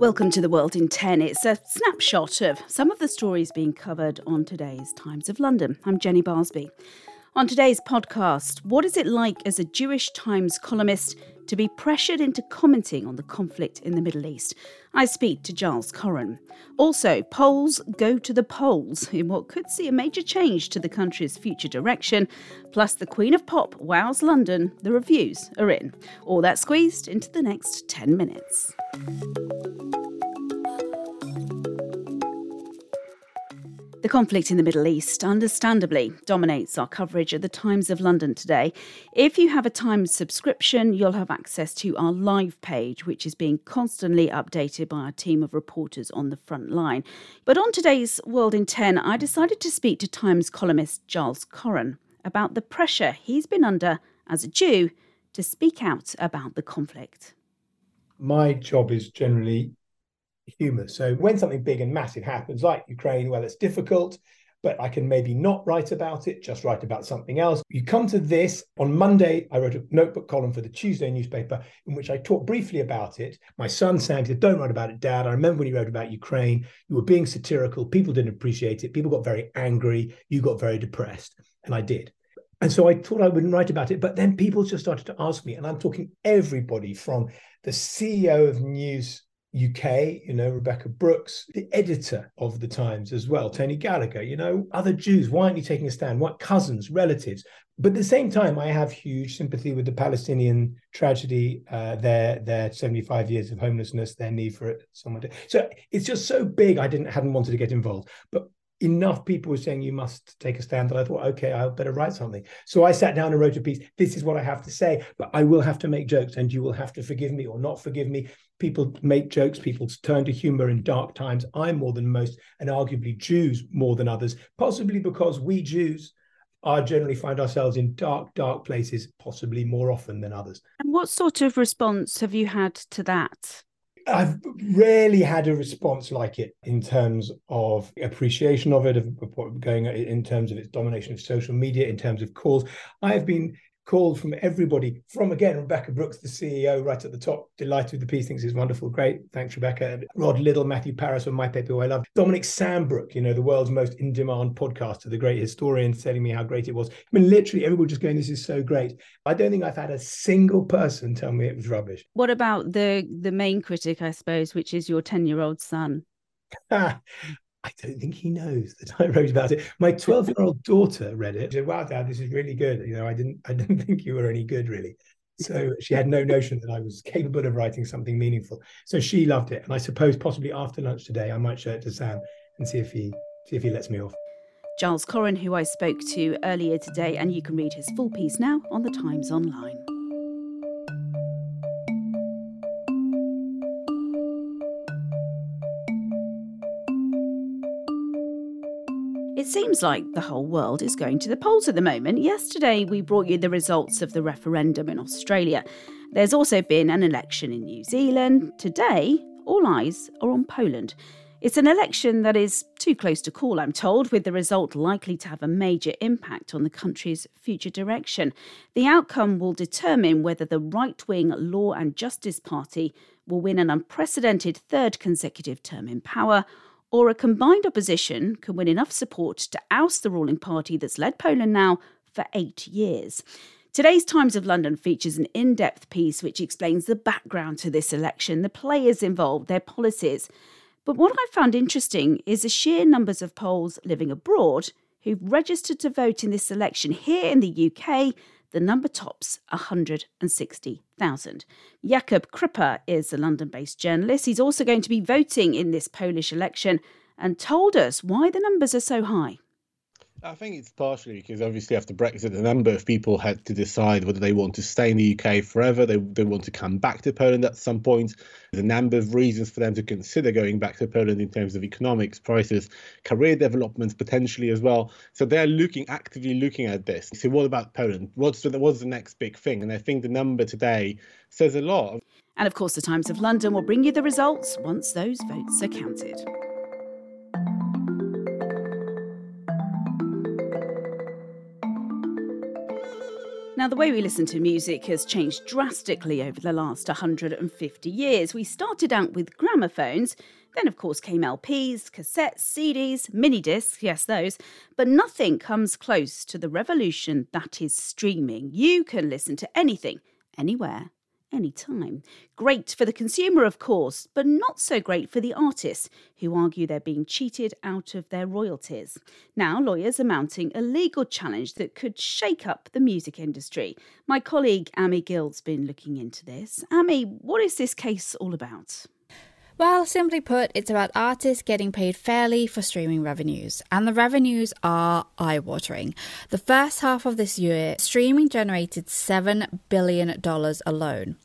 Welcome to the World in 10. It's a snapshot of some of the stories being covered on today's Times of London. I'm Jenny Barsby. On today's podcast, what is it like as a Jewish Times columnist to be pressured into commenting on the conflict in the Middle East? I speak to Giles Coren. Also, Poles go to the polls in what could see a major change to the country's future direction. Plus, the Queen of Pop wows London. The reviews are in. All that squeezed into the next 10 minutes. The conflict in the Middle East, understandably, dominates our coverage at the Times of London today. If you have a Times subscription, you'll have access to our live page, which is being constantly updated by our team of reporters on the front line. But on today's World in 10, I decided to speak to Times columnist Giles Coren about the pressure he's been under as a Jew to speak out about the conflict. My job is generally humor. So when something big and massive happens, like Ukraine, well, it's difficult, but I can maybe not write about it, just write about something else. You come to this on Monday, I wrote a notebook column for the Tuesday newspaper in which I talked briefly about it. My son Sam said, Don't write about it, Dad. I remember when you wrote about Ukraine, you were being satirical. People didn't appreciate it. People got very angry. You got very depressed. And I did. And so I thought I wouldn't write about it. But then people just started to ask me, and I'm talking everybody from the CEO of News UK, you know, Rebekah Brooks, the editor of the Times as well, Tony Gallagher, you know, other Jews, why aren't you taking a stand? What cousins, relatives? But at the same time, I have huge sympathy with the Palestinian tragedy, uh, their their 75 years of homelessness, their need for it. Someone to, so it's just so big. I didn't hadn't wanted to get involved, but enough people were saying you must take a stand that I thought, okay, I better write something. So I sat down and wrote a piece. This is what I have to say, but I will have to make jokes, and you will have to forgive me or not forgive me. People make jokes, people turn to humor in dark times. I'm more than most, and arguably Jews more than others, possibly because we Jews are generally find ourselves in dark, dark places, possibly more often than others. And what sort of response have you had to that? I've rarely had a response like it in terms of appreciation of it, of going in terms of its domination of social media, in terms of calls. I have been called from everybody, from again, Rebekah Brooks, the CEO, right at the top, delighted with the piece, thinks it's wonderful, great. Thanks, Rebekah. Rod Liddle, Matthew Parris from My Paper, who I love. Dominic Sandbrook, you know, the world's most in demand podcaster, the great historian, telling me how great it was. I mean, literally, everybody just going, this is so great. I don't think I've had a single person tell me it was rubbish. What about the the main critic, I suppose, which is your 10 year old son? I don't think he knows that I wrote about it. My 12 year old daughter read it. She said, wow, dad, this is really good. You know, I didn't, I didn't think you were any good really. So she had no notion that I was capable of writing something meaningful. So she loved it. And I suppose possibly after lunch today, I might show it to Sam and see if he, see if he lets me off. Giles Coren, who I spoke to earlier today, and you can read his full piece now on the Times Online. It seems like the whole world is going to the polls at the moment. Yesterday, we brought you the results of the referendum in Australia. There's also been an election in New Zealand. Today, all eyes are on Poland. It's an election that is too close to call, I'm told, with the result likely to have a major impact on the country's future direction. The outcome will determine whether the right wing Law and Justice Party will win an unprecedented third consecutive term in power or a combined opposition can win enough support to oust the ruling party that's led Poland now for eight years. Today's Times of London features an in depth piece which explains the background to this election, the players involved, their policies. But what I found interesting is the sheer numbers of Poles living abroad who've registered to vote in this election here in the UK. The number tops 160,000. Jakub Krupa is a London based journalist. He's also going to be voting in this Polish election and told us why the numbers are so high. I think it's partially because obviously after Brexit, a number of people had to decide whether they want to stay in the UK forever, they, they want to come back to Poland at some point. There's a number of reasons for them to consider going back to Poland in terms of economics, prices, career developments potentially as well. So they're looking actively looking at this. So what about Poland? What's the, what's the next big thing? And I think the number today says a lot. And of course, the Times of London will bring you the results once those votes are counted. Now, the way we listen to music has changed drastically over the last 150 years. We started out with gramophones, then, of course, came LPs, cassettes, CDs, mini discs, yes, those. But nothing comes close to the revolution that is streaming. You can listen to anything, anywhere, anytime. Great for the consumer, of course, but not so great for the artists who argue they're being cheated out of their royalties. Now, lawyers are mounting a legal challenge that could shake up the music industry. My colleague Amy Gill's been looking into this. Amy, what is this case all about? Well, simply put, it's about artists getting paid fairly for streaming revenues, and the revenues are eye watering. The first half of this year, streaming generated $7 billion alone.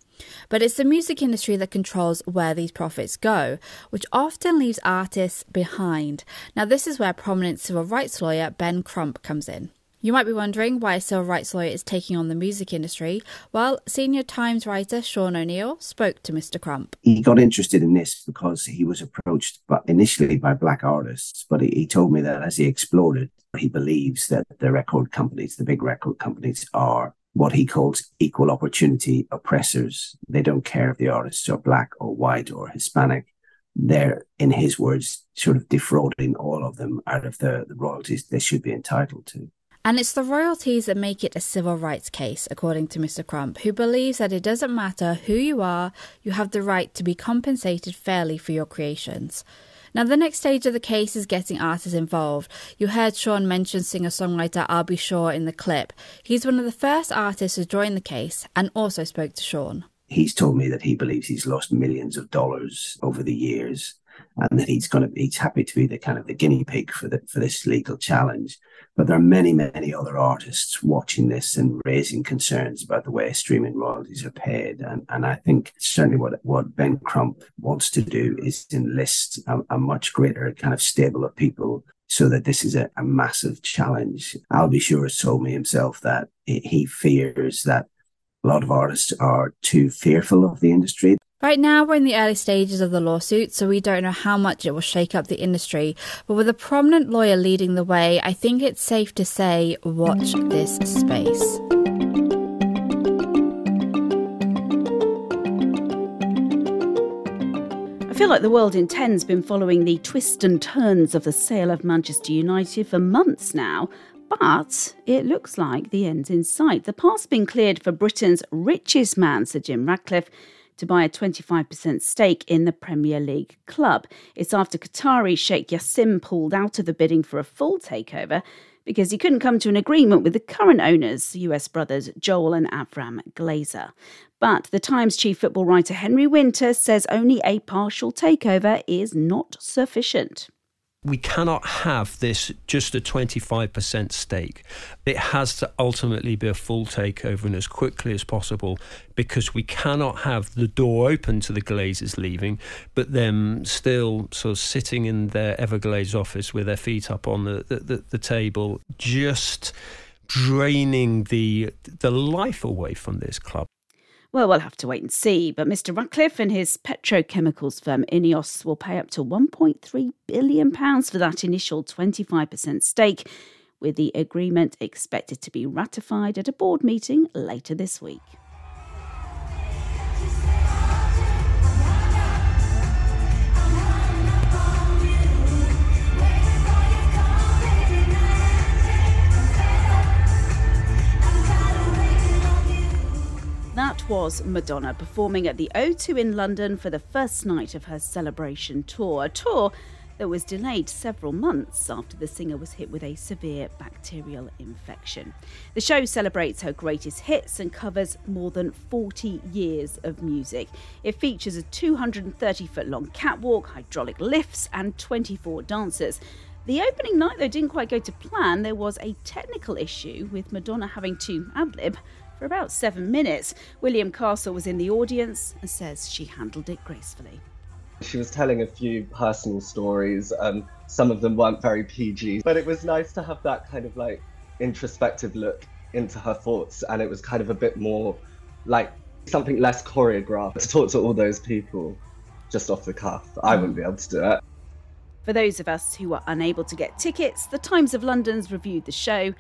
But it's the music industry that controls where these profits go, which often leaves artists behind. Now, this is where prominent civil rights lawyer Ben Crump comes in. You might be wondering why a civil rights lawyer is taking on the music industry. Well, senior Times writer Sean O'Neill spoke to Mr. Crump. He got interested in this because he was approached initially by black artists, but he, he told me that as he explored it, he believes that the record companies, the big record companies, are what he calls equal opportunity oppressors. They don't care if the artists are black or white or Hispanic. They're, in his words, sort of defrauding all of them out of the, the royalties they should be entitled to. And it's the royalties that make it a civil rights case, according to Mr. Crump, who believes that it doesn't matter who you are, you have the right to be compensated fairly for your creations. Now, the next stage of the case is getting artists involved. You heard Sean mention singer songwriter Albie Shaw in the clip. He's one of the first artists to join the case and also spoke to Sean. He's told me that he believes he's lost millions of dollars over the years and that he's going to he's happy to be the kind of the guinea pig for the for this legal challenge. But there are many, many other artists watching this and raising concerns about the way streaming royalties are paid. And, and I think certainly what, what Ben Crump wants to do is enlist a, a much greater kind of stable of people so that this is a, a massive challenge. Albie Shaw has told me himself that he fears that a lot of artists are too fearful of the industry. Right now, we're in the early stages of the lawsuit, so we don't know how much it will shake up the industry. But with a prominent lawyer leading the way, I think it's safe to say watch this space. I feel like the world in 10's been following the twists and turns of the sale of Manchester United for months now, but it looks like the end's in sight. The path's been cleared for Britain's richest man, Sir Jim Ratcliffe, to buy a 25% stake in the Premier League club. It's after Qatari Sheikh Jassim pulled out of the bidding for a full takeover because he couldn't come to an agreement with the current owners, US brothers Joel and Avram Glazer. But the Times chief football writer Henry Winter says only a partial takeover is not sufficient we cannot have this just a 25% stake. It has to ultimately be a full takeover and as quickly as possible because we cannot have the door open to the Glazers leaving, but them still sort of sitting in their Everglades office with their feet up on the, the, the, the table, just draining the the life away from this club. Well, we'll have to wait and see. But Mr. Ratcliffe and his petrochemicals firm Ineos will pay up to £1.3 billion for that initial 25% stake, with the agreement expected to be ratified at a board meeting later this week. Was Madonna performing at the O2 in London for the first night of her celebration tour. A tour that was delayed several months after the singer was hit with a severe bacterial infection. The show celebrates her greatest hits and covers more than 40 years of music. It features a 230 foot long catwalk, hydraulic lifts, and 24 dancers. The opening night, though, didn't quite go to plan. There was a technical issue with Madonna having to ad lib for about seven minutes. William Castle was in the audience and says she handled it gracefully. She was telling a few personal stories. Um, some of them weren't very PG, but it was nice to have that kind of like introspective look into her thoughts, and it was kind of a bit more like something less choreographed to talk to all those people just off the cuff. I wouldn't be able to do it. For those of us who were unable to get tickets, the Times of London's reviewed the show,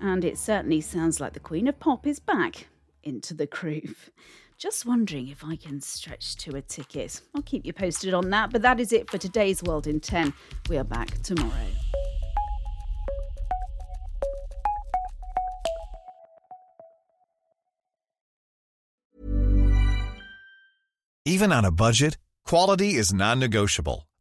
and it certainly sounds like the Queen of Pop is back into the groove. Just wondering if I can stretch to a ticket. I'll keep you posted on that, but that is it for today's World in 10. We are back tomorrow. Even on a budget, quality is non-negotiable.